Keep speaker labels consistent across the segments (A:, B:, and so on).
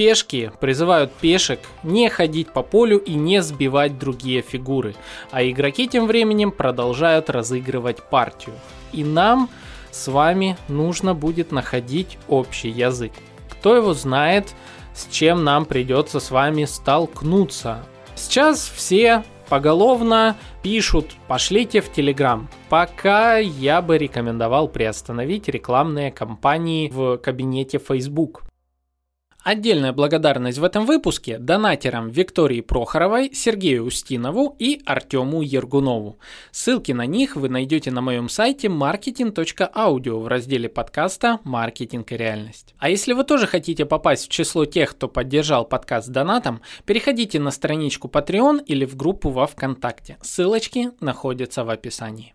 A: пешки призывают пешек не ходить по полю и не сбивать другие фигуры, а игроки тем временем продолжают разыгрывать партию. И нам с вами нужно будет находить общий язык. Кто его знает, с чем нам придется с вами столкнуться. Сейчас все поголовно пишут «пошлите в Телеграм». Пока я бы рекомендовал приостановить рекламные кампании в кабинете Facebook. Отдельная благодарность в этом выпуске донатерам Виктории Прохоровой, Сергею Устинову и Артему Ергунову. Ссылки на них вы найдете на моем сайте marketing.audio в разделе подкаста «Маркетинг и реальность». А если вы тоже хотите попасть в число тех, кто поддержал подкаст донатом, переходите на страничку Patreon или в группу во Вконтакте. Ссылочки находятся в описании.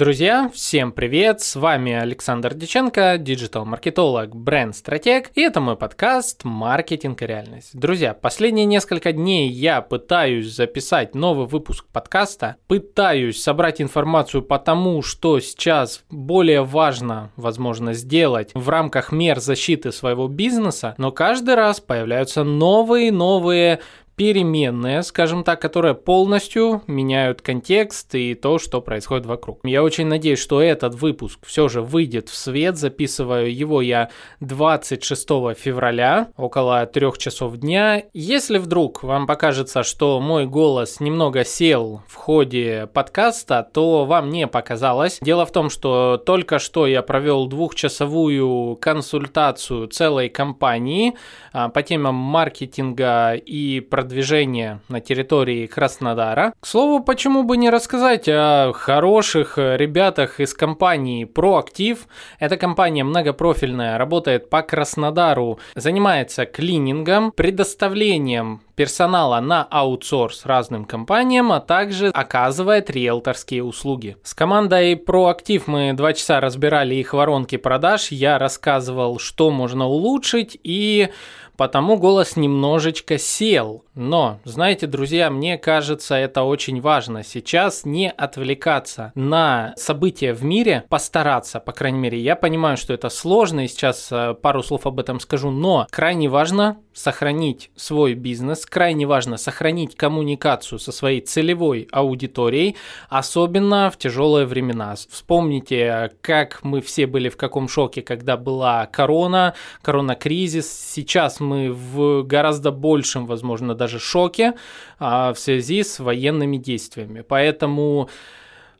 A: Друзья, всем привет! С вами Александр Диченко, диджитал-маркетолог, бренд-стратег, и это мой подкаст «Маркетинг и реальность». Друзья, последние несколько дней я пытаюсь записать новый выпуск подкаста, пытаюсь собрать информацию по тому, что сейчас более важно, возможно, сделать в рамках мер защиты своего бизнеса, но каждый раз появляются новые-новые переменные, скажем так, которые полностью меняют контекст и то, что происходит вокруг. Я очень надеюсь, что этот выпуск все же выйдет в свет. Записываю его я 26 февраля, около 3 часов дня. Если вдруг вам покажется, что мой голос немного сел в ходе подкаста, то вам не показалось. Дело в том, что только что я провел двухчасовую консультацию целой компании а, по темам маркетинга и продвижения продвижения на территории Краснодара. К слову, почему бы не рассказать о хороших ребятах из компании Проактив. Эта компания многопрофильная, работает по Краснодару, занимается клинингом, предоставлением персонала на аутсорс разным компаниям, а также оказывает риэлторские услуги. С командой Проактив мы два часа разбирали их воронки продаж, я рассказывал, что можно улучшить и потому голос немножечко сел. Но, знаете, друзья, мне кажется, это очень важно. Сейчас не отвлекаться на события в мире, постараться, по крайней мере. Я понимаю, что это сложно, и сейчас э, пару слов об этом скажу, но крайне важно сохранить свой бизнес, крайне важно сохранить коммуникацию со своей целевой аудиторией, особенно в тяжелые времена. Вспомните, как мы все были в каком шоке, когда была корона, корона-кризис. Сейчас мы в гораздо большем, возможно, даже шоке а, в связи с военными действиями. Поэтому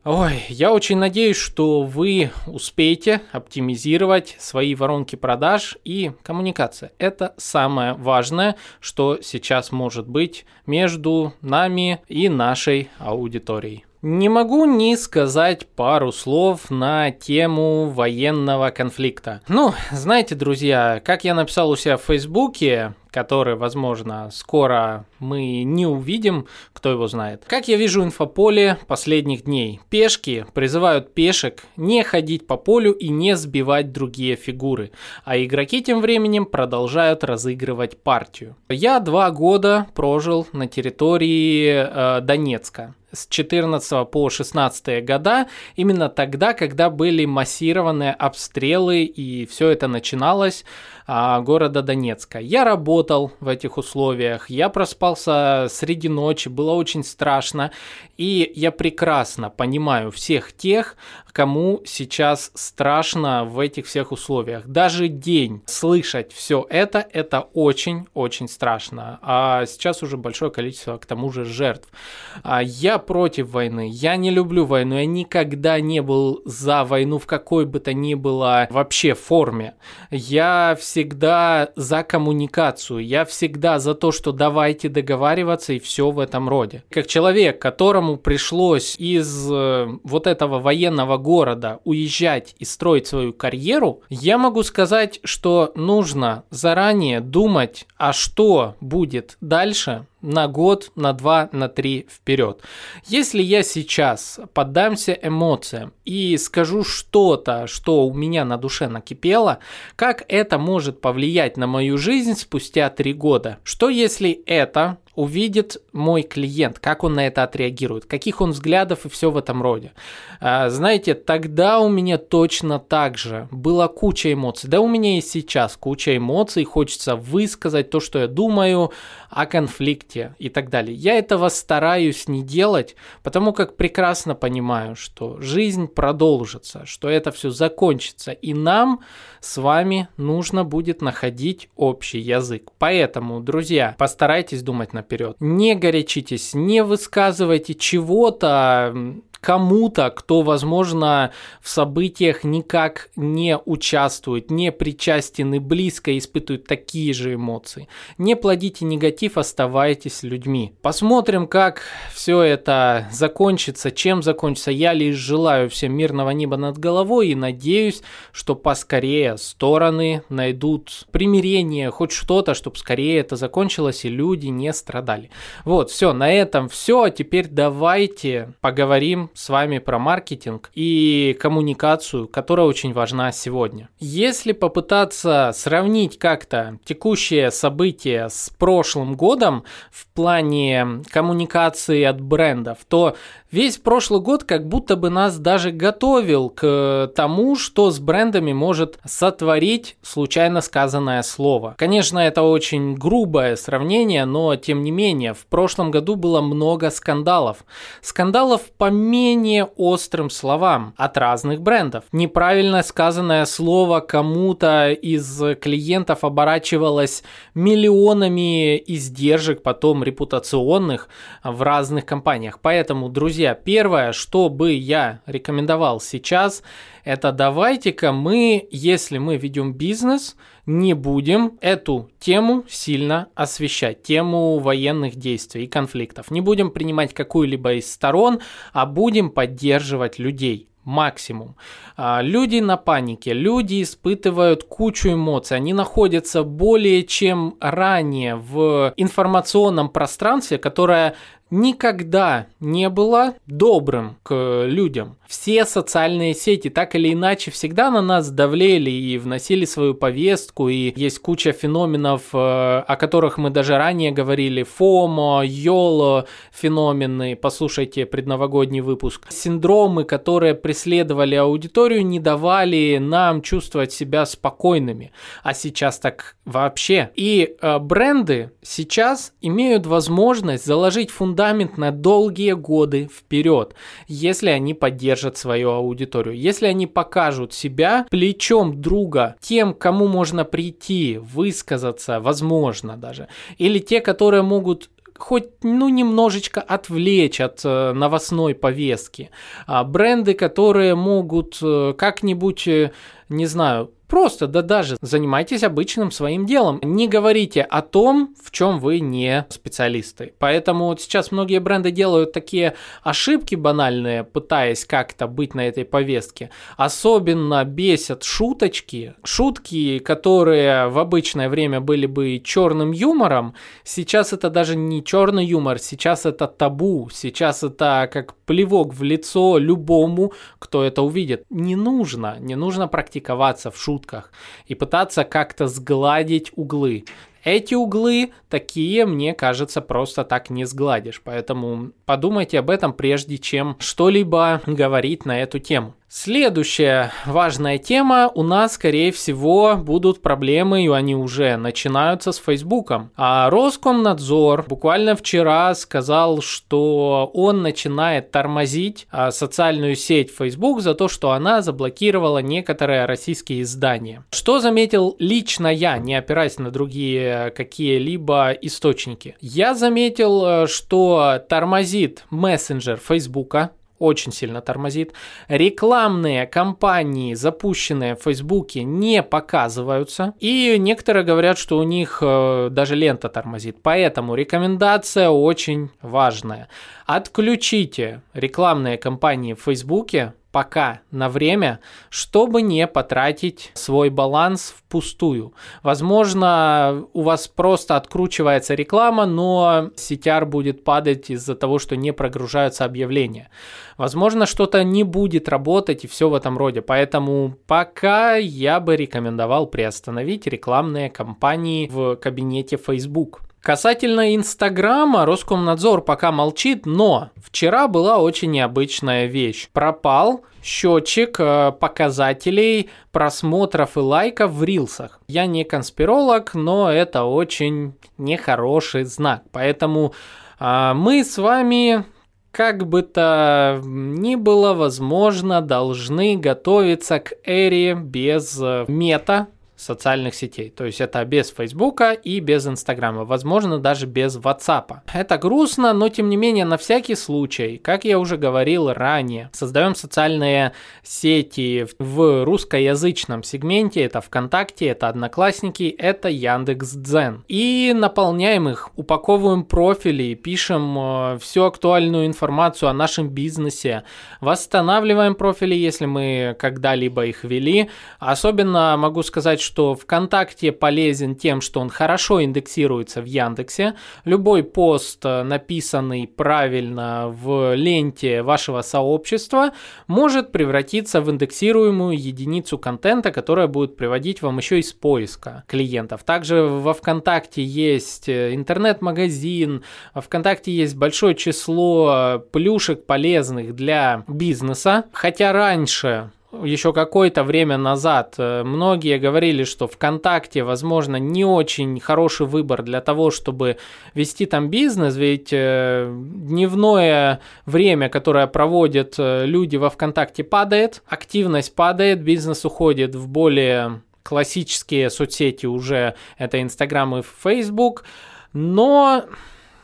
A: Ой, я очень надеюсь, что вы успеете оптимизировать свои воронки продаж и коммуникация. Это самое важное, что сейчас может быть между нами и нашей аудиторией. Не могу не сказать пару слов на тему военного конфликта. Ну, знаете, друзья, как я написал у себя в Фейсбуке, который, возможно, скоро мы не увидим, кто его знает. Как я вижу инфополе последних дней. Пешки призывают пешек не ходить по полю и не сбивать другие фигуры, а игроки тем временем продолжают разыгрывать партию. Я два года прожил на территории э, Донецка с 14 по 16 года, именно тогда, когда были массированные обстрелы и все это начиналось а, города Донецка. Я работал в этих условиях, я проспался среди ночи, было очень страшно, и я прекрасно понимаю всех тех, кому сейчас страшно в этих всех условиях. Даже день слышать все это, это очень-очень страшно. А сейчас уже большое количество, к тому же, жертв. А я против войны, я не люблю войну, я никогда не был за войну в какой бы то ни было вообще форме. Я всегда за коммуникацию, я всегда за то, что давайте договариваться и все в этом роде. Как человек, которому пришлось из э, вот этого военного города уезжать и строить свою карьеру, я могу сказать, что нужно заранее думать, а что будет дальше, на год, на два, на три вперед. Если я сейчас поддамся эмоциям и скажу что-то, что у меня на душе накипело, как это может повлиять на мою жизнь спустя три года? Что если это увидит мой клиент, как он на это отреагирует, каких он взглядов и все в этом роде. А, знаете, тогда у меня точно так же была куча эмоций. Да у меня и сейчас куча эмоций, хочется высказать то, что я думаю о конфликте и так далее. Я этого стараюсь не делать, потому как прекрасно понимаю, что жизнь продолжится, что это все закончится, и нам с вами нужно будет находить общий язык. Поэтому, друзья, постарайтесь думать наперед. Не горячитесь, не высказывайте чего-то кому-то, кто, возможно, в событиях никак не участвует, не причастен и близко испытывает такие же эмоции. Не плодите негатив, оставайтесь людьми. Посмотрим, как все это закончится, чем закончится. Я лишь желаю всем мирного неба над головой и надеюсь, что поскорее стороны найдут примирение, хоть что-то, чтобы скорее это закончилось и люди не страдали. Вот, все, на этом все. А теперь давайте поговорим с вами про маркетинг и коммуникацию, которая очень важна сегодня. Если попытаться сравнить как-то текущее событие с прошлым годом в плане коммуникации от брендов, то Весь прошлый год как будто бы нас даже готовил к тому, что с брендами может сотворить случайно сказанное слово. Конечно, это очень грубое сравнение, но тем не менее, в прошлом году было много скандалов. Скандалов по менее острым словам от разных брендов. Неправильно сказанное слово кому-то из клиентов оборачивалось миллионами издержек потом репутационных в разных компаниях. Поэтому, друзья, первое, что бы я рекомендовал сейчас, это давайте-ка мы, если мы ведем бизнес, не будем эту тему сильно освещать, тему военных действий и конфликтов. Не будем принимать какую-либо из сторон, а будем поддерживать людей максимум. А, люди на панике, люди испытывают кучу эмоций, они находятся более чем ранее в информационном пространстве, которое никогда не было добрым к людям. Все социальные сети так или иначе всегда на нас давлели и вносили свою повестку, и есть куча феноменов, э, о которых мы даже ранее говорили, ФОМО, ЙОЛО феномены, послушайте предновогодний выпуск. Синдромы, которые преследовали аудиторию, не давали нам чувствовать себя спокойными, а сейчас так вообще. И э, бренды сейчас имеют возможность заложить фундамент на долгие годы вперед, если они поддержат свою аудиторию. Если они покажут себя плечом друга тем, кому можно прийти, высказаться, возможно даже, или те, которые могут хоть ну немножечко отвлечь от э, новостной повестки. А бренды, которые могут э, как-нибудь, э, не знаю, Просто, да даже занимайтесь обычным своим делом. Не говорите о том, в чем вы не специалисты. Поэтому вот сейчас многие бренды делают такие ошибки банальные, пытаясь как-то быть на этой повестке. Особенно бесят шуточки. Шутки, которые в обычное время были бы черным юмором, сейчас это даже не черный юмор, сейчас это табу, сейчас это как плевок в лицо любому, кто это увидит. Не нужно, не нужно практиковаться в шутках и пытаться как-то сгладить углы. Эти углы такие, мне кажется, просто так не сгладишь. Поэтому подумайте об этом, прежде чем что-либо говорить на эту тему. Следующая важная тема. У нас, скорее всего, будут проблемы, и они уже начинаются с Фейсбуком. А Роскомнадзор буквально вчера сказал, что он начинает тормозить а, социальную сеть Facebook за то, что она заблокировала некоторые российские издания. Что заметил лично я, не опираясь на другие какие-либо источники? Я заметил, э, что тормозит мессенджер Фейсбука, очень сильно тормозит. Рекламные кампании, запущенные в Фейсбуке, не показываются. И некоторые говорят, что у них э, даже лента тормозит. Поэтому рекомендация очень важная. Отключите рекламные кампании в Фейсбуке пока на время, чтобы не потратить свой баланс впустую. Возможно, у вас просто откручивается реклама, но CTR будет падать из-за того, что не прогружаются объявления. Возможно, что-то не будет работать и все в этом роде. Поэтому пока я бы рекомендовал приостановить рекламные кампании в кабинете Facebook. Касательно Инстаграма, Роскомнадзор пока молчит, но вчера была очень необычная вещь. Пропал счетчик э, показателей просмотров и лайков в рилсах. Я не конспиролог, но это очень нехороший знак. Поэтому э, мы с вами как бы то ни было, возможно, должны готовиться к эре без э, мета, социальных сетей. То есть это без Фейсбука и без Инстаграма, возможно, даже без Ватсапа. Это грустно, но тем не менее, на всякий случай, как я уже говорил ранее, создаем социальные сети в русскоязычном сегменте, это ВКонтакте, это Одноклассники, это Яндекс.Дзен. И наполняем их, упаковываем профили, пишем э, всю актуальную информацию о нашем бизнесе, восстанавливаем профили, если мы когда-либо их вели. Особенно могу сказать, что что ВКонтакте полезен тем, что он хорошо индексируется в Яндексе. Любой пост, э, написанный правильно в ленте вашего сообщества, может превратиться в индексируемую единицу контента, которая будет приводить вам еще из поиска клиентов. Также во ВКонтакте есть э, интернет-магазин, во ВКонтакте есть большое число э, плюшек полезных для бизнеса. Хотя раньше еще какое-то время назад э, многие говорили, что ВКонтакте, возможно, не очень хороший выбор для того, чтобы вести там бизнес, ведь э, дневное время, которое проводят э, люди во ВКонтакте, падает, активность падает, бизнес уходит в более классические соцсети уже, это Инстаграм и Фейсбук, но,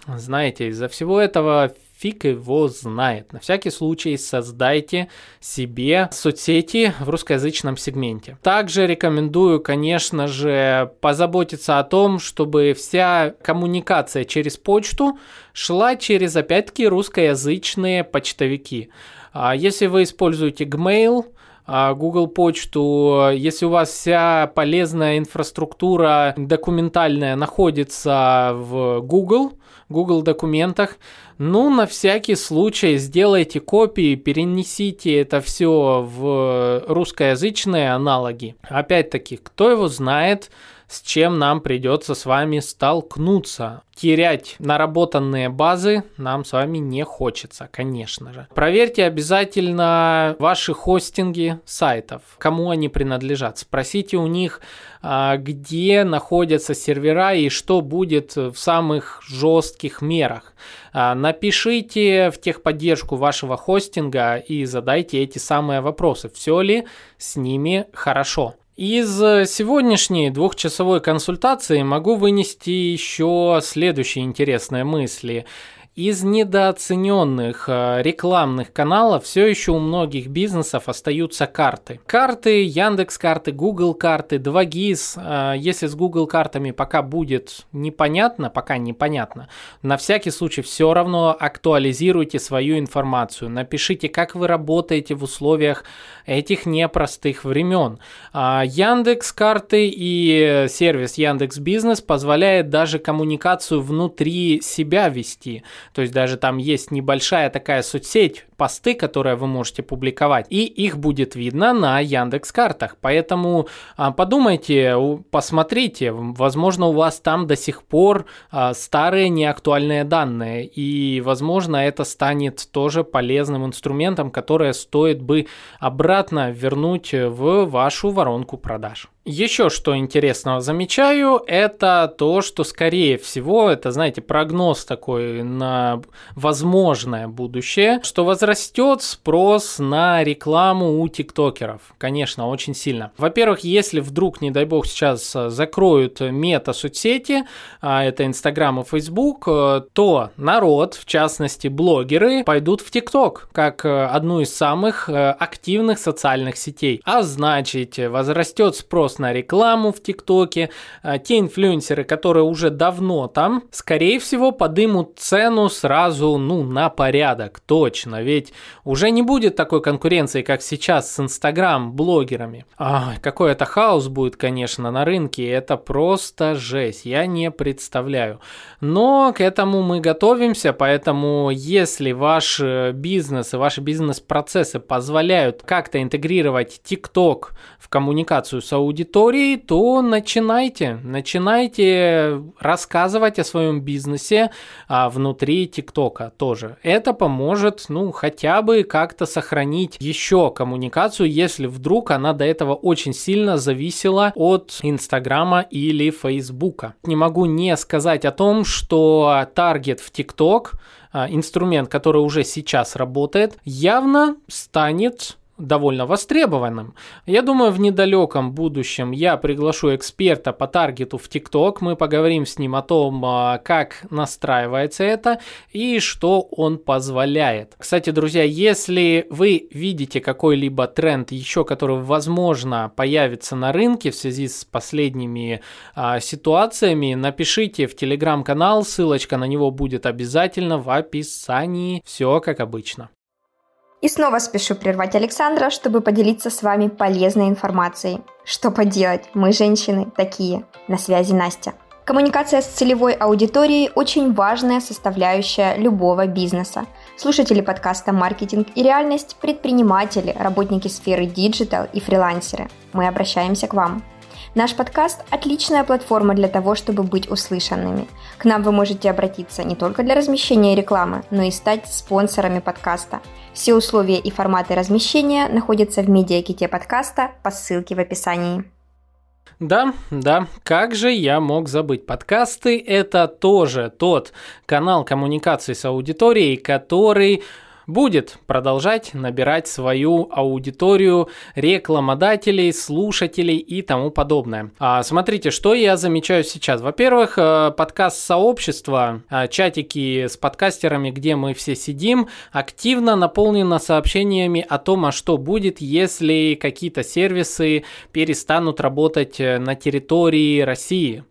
A: знаете, из-за всего этого фиг его знает. На всякий случай создайте себе соцсети в русскоязычном сегменте. Также рекомендую, конечно же, позаботиться о том, чтобы вся коммуникация через почту шла через, опять-таки, русскоязычные почтовики. А если вы используете Gmail, а, Google почту, если у вас вся полезная инфраструктура документальная находится в Google, Google документах, ну, на всякий случай сделайте копии, перенесите это все в русскоязычные аналоги. Опять-таки, кто его знает, с чем нам придется с вами столкнуться. Терять наработанные базы нам с вами не хочется, конечно же. Проверьте обязательно ваши хостинги сайтов, кому они принадлежат. Спросите у них, а, где находятся сервера и что будет в самых жестких мерах. А, напишите в техподдержку вашего хостинга и задайте эти самые вопросы. Все ли с ними хорошо? Из э, сегодняшней двухчасовой консультации могу вынести еще следующие интересные мысли. Из недооцененных э, рекламных каналов все еще у многих бизнесов остаются карты. Карты, Яндекс карты, Google карты, 2GIS. Э, если с Google картами пока будет непонятно, пока непонятно, на всякий случай все равно актуализируйте свою информацию. Напишите, как вы работаете в условиях этих непростых времен. А, Яндекс карты и сервис Яндекс Бизнес позволяет даже коммуникацию внутри себя вести. То есть даже там есть небольшая такая соцсеть, посты, которые вы можете публиковать, и их будет видно на Яндекс картах. Поэтому а, подумайте, посмотрите, возможно, у вас там до сих пор а, старые неактуальные данные, и, возможно, это станет тоже полезным инструментом, которое стоит бы обратно вернуть в вашу воронку продаж. Еще что интересного замечаю, это то, что скорее всего, это, знаете, прогноз такой на возможное будущее, что возрастет спрос на рекламу у тиктокеров. Конечно, очень сильно. Во-первых, если вдруг, не дай бог, сейчас закроют мета-соцсети, а это Инстаграм и Фейсбук, то народ, в частности блогеры, пойдут в ТикТок как одну из самых активных социальных сетей. А значит, возрастет спрос на рекламу в ТикТоке. А, те инфлюенсеры, которые уже давно там, скорее всего, подымут цену сразу, ну, на порядок, точно. Ведь уже не будет такой конкуренции, как сейчас с Инстаграм-блогерами. какой это хаос будет, конечно, на рынке. Это просто жесть. Я не представляю. Но к этому мы готовимся, поэтому если ваш э, бизнес и ваши бизнес-процессы позволяют как-то интегрировать ТикТок в коммуникацию с аудиторией, то начинайте, начинайте рассказывать о своем бизнесе а, внутри ТикТока тоже. Это поможет, ну, хотя бы как-то сохранить еще коммуникацию, если вдруг она до этого очень сильно зависела от Инстаграма или Фейсбука. Не могу не сказать о том, что таргет в ТикТок, а, инструмент, который уже сейчас работает, явно станет довольно востребованным. Я думаю, в недалеком будущем я приглашу эксперта по таргету в ТикТок. Мы поговорим с ним о том, а, как настраивается это и что он позволяет. Кстати, друзья, если вы видите какой-либо тренд еще, который, возможно, появится на рынке в связи с последними а, ситуациями, напишите в телеграм-канал, ссылочка на него будет обязательно в описании. Все как обычно.
B: И снова спешу прервать Александра, чтобы поделиться с вами полезной информацией. Что поделать, мы женщины такие. На связи Настя. Коммуникация с целевой аудиторией – очень важная составляющая любого бизнеса. Слушатели подкаста «Маркетинг и реальность» – предприниматели, работники сферы digital и фрилансеры. Мы обращаемся к вам. Наш подкаст – отличная платформа для того, чтобы быть услышанными. К нам вы можете обратиться не только для размещения рекламы, но и стать спонсорами подкаста – все условия и форматы размещения находятся в медиаките подкаста по ссылке в описании.
A: Да, да, как же я мог забыть? Подкасты – это тоже тот канал коммуникации с аудиторией, который будет продолжать набирать свою аудиторию рекламодателей, слушателей и тому подобное. А, смотрите, что я замечаю сейчас. Во-первых, э, подкаст сообщества, э, чатики с подкастерами, где мы все сидим, активно наполнено сообщениями о том, а что будет, если какие-то сервисы перестанут работать э, на территории России,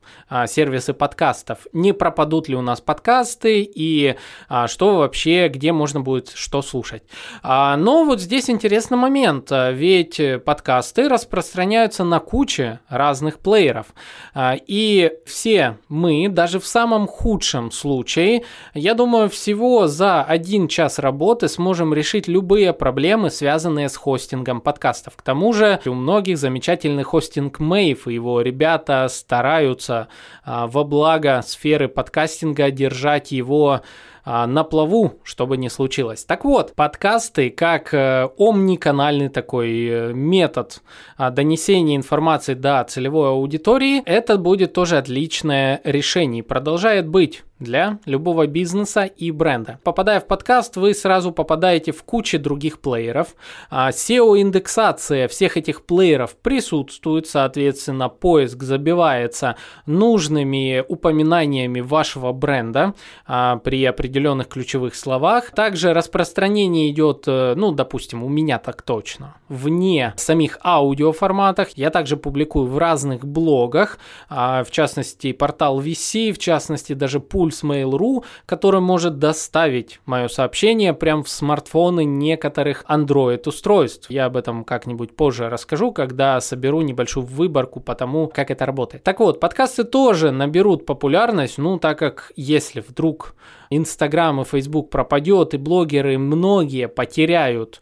A: сервисы подкастов. Не пропадут ли у нас подкасты и а, что вообще, где можно будет что слушать. А, но вот здесь интересный момент, а, ведь подкасты распространяются на куче разных плееров. А, и все мы, даже в самом худшем случае, я думаю, всего за один час работы сможем решить любые проблемы, связанные с хостингом подкастов. К тому же у многих замечательный хостинг Мэйв, и его ребята стараются во благо сферы подкастинга держать его а, на плаву, чтобы не случилось. Так вот, подкасты как э, омниканальный такой э, метод а, донесения информации до целевой аудитории, это будет тоже отличное решение. Продолжает быть для любого бизнеса и бренда. Попадая в подкаст, вы сразу попадаете в кучу других плееров. А SEO-индексация всех этих плееров присутствует, соответственно, поиск забивается нужными упоминаниями вашего бренда а, при определенных ключевых словах. Также распространение идет, э, ну, допустим, у меня так точно, вне самих аудиоформатах. Я также публикую в разных блогах, а, в частности, портал VC, в частности, даже пул пульс Mail.ru, который может доставить мое сообщение прямо в смартфоны некоторых Android устройств. Я об этом как-нибудь позже расскажу, когда соберу небольшую выборку по тому, как это работает. Так вот, подкасты тоже наберут популярность, ну, так как если вдруг Инстаграм и Фейсбук пропадет, и блогеры многие потеряют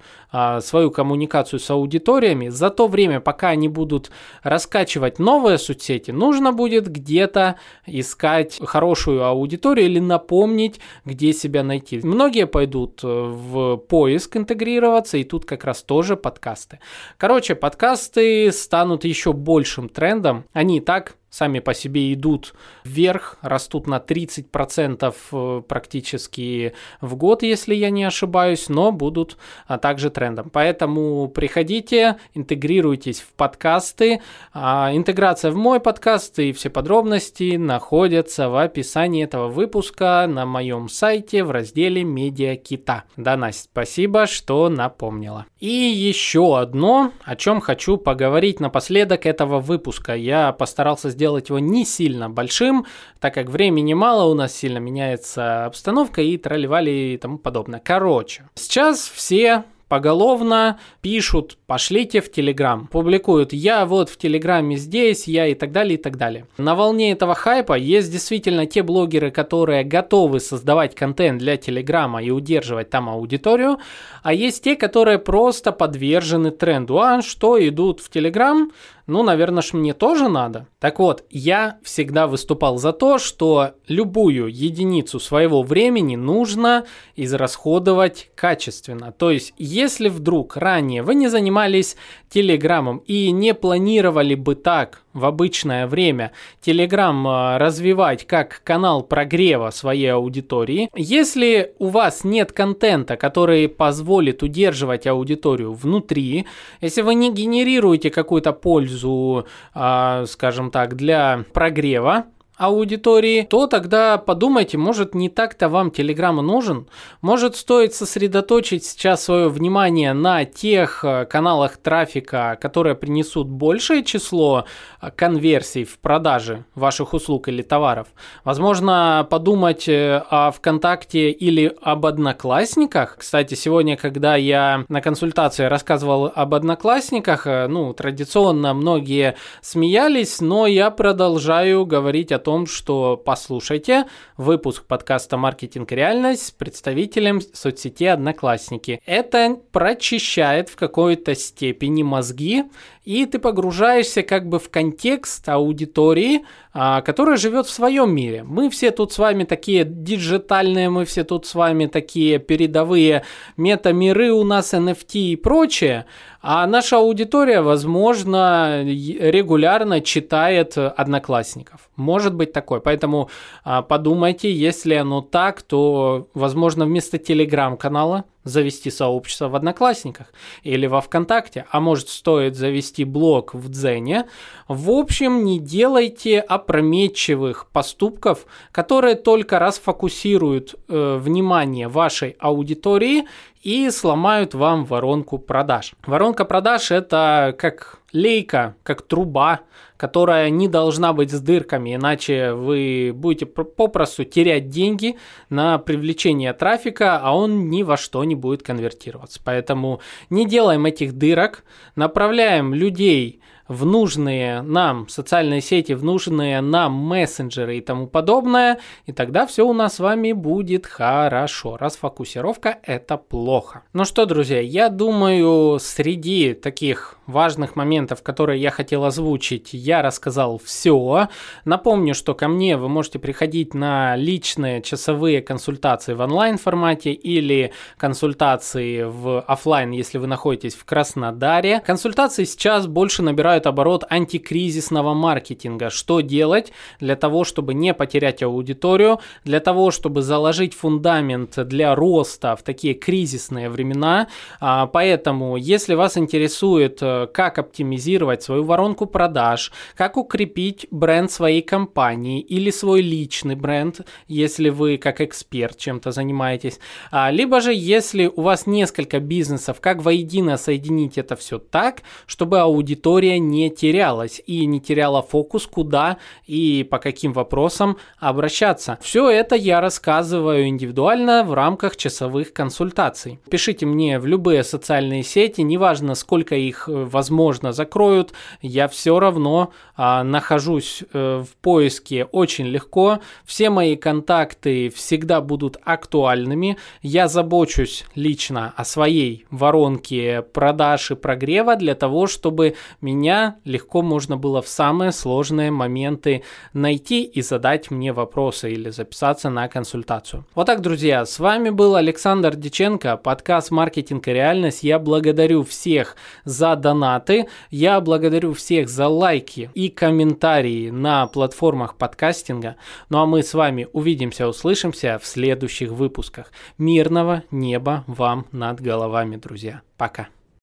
A: свою коммуникацию с аудиториями, за то время, пока они будут раскачивать новые соцсети, нужно будет где-то искать хорошую аудиторию или напомнить, где себя найти. Многие пойдут э, в поиск интегрироваться, и тут как раз тоже подкасты. Короче, подкасты станут еще большим трендом. Они и так сами по себе идут вверх, растут на 30% э, практически в год, если я не ошибаюсь, но будут а, также трендом. Поэтому приходите, интегрируйтесь в подкасты. А, интеграция в мой подкаст и все подробности находятся в описании этого выпуска на моем сайте в разделе «Медиа Кита». Да, Настя, спасибо, что напомнила. И еще одно, о чем хочу поговорить напоследок этого выпуска. Я постарался сделать сделать его не сильно большим, так как времени мало, у нас сильно меняется обстановка и тролливали и тому подобное. Короче, сейчас все поголовно пишут «пошлите в Телеграм», публикуют «я вот в Телеграме здесь, я» и так далее, и так далее. На волне этого хайпа есть действительно те блогеры, которые готовы создавать контент для Телеграма и удерживать там аудиторию, а есть те, которые просто подвержены тренду, а что идут в Телеграм, ну, наверное, ж мне тоже надо. Так вот, я всегда выступал за то, что любую единицу своего времени нужно израсходовать качественно. То есть, если вдруг ранее вы не занимались Телеграмом и не планировали бы так в обычное время Телеграм а, развивать как канал прогрева своей аудитории, если у вас нет контента, который позволит удерживать аудиторию внутри, если вы не генерируете какую-то пользу, а, скажем так, для прогрева, аудитории, то тогда подумайте, может не так-то вам Telegram нужен? Может стоит сосредоточить сейчас свое внимание на тех э, каналах трафика, которые принесут большее число э, конверсий в продаже ваших услуг или товаров? Возможно, подумать э, о ВКонтакте или об Одноклассниках? Кстати, сегодня, когда я на консультации рассказывал об Одноклассниках, ну, традиционно многие смеялись, но я продолжаю говорить о том, что послушайте выпуск подкаста «Маркетинг реальность» с представителем соцсети «Одноклассники». Это прочищает в какой-то степени мозги, и ты погружаешься как бы в контекст аудитории, которая живет в своем мире. Мы все тут с вами такие диджитальные, мы все тут с вами такие передовые метамиры у нас, NFT и прочее, а наша аудитория, возможно, регулярно читает одноклассников. Может быть такой. Поэтому а, подумайте, если оно так, то, возможно, вместо телеграм-канала завести сообщество в Одноклассниках или во ВКонтакте, а может стоит завести блог в Дзене. В общем, не делайте опрометчивых поступков, которые только расфокусируют э, внимание вашей аудитории и сломают вам воронку продаж. Воронка продаж это как лейка, как труба, которая не должна быть с дырками, иначе вы будете попросту терять деньги на привлечение трафика, а он ни во что не будет конвертироваться. Поэтому не делаем этих дырок, направляем людей в нужные нам социальные сети, в нужные нам мессенджеры и тому подобное, и тогда все у нас с вами будет хорошо. Расфокусировка это плохо. Ну что, друзья, я думаю, среди таких важных моментов, которые я хотел озвучить, я рассказал все. Напомню, что ко мне вы можете приходить на личные часовые консультации в онлайн формате или консультации в офлайн, если вы находитесь в Краснодаре. Консультации сейчас больше набирают оборот антикризисного маркетинга. Что делать для того, чтобы не потерять аудиторию, для того, чтобы заложить фундамент для роста в такие кризисные времена. А, поэтому, если вас интересует, э, как оптимизировать свою воронку продаж, как укрепить бренд своей компании или свой личный бренд, если вы как эксперт чем-то занимаетесь, а, либо же если у вас несколько бизнесов, как воедино соединить это все так, чтобы аудитория не терялась и не теряла фокус, куда и по каким вопросам обращаться. Все это я рассказываю индивидуально в рамках часовых консультаций. Пишите мне в любые социальные сети, неважно сколько их э, возможно, закроют, я все равно а, нахожусь а, в поиске очень легко. Все мои контакты всегда будут актуальными. Я забочусь лично о своей воронке продаж и прогрева для того, чтобы меня легко можно было в самые сложные моменты найти и задать мне вопросы или записаться на консультацию. Вот так, друзья, с вами был Александр Диченко, подкаст «Маркетинг и реальность». Я благодарю всех за донаты, я благодарю всех за лайки и комментарии на платформах подкастинга. Ну а мы с вами увидимся, услышимся в следующих выпусках. Мирного неба вам над головами, друзья. Пока.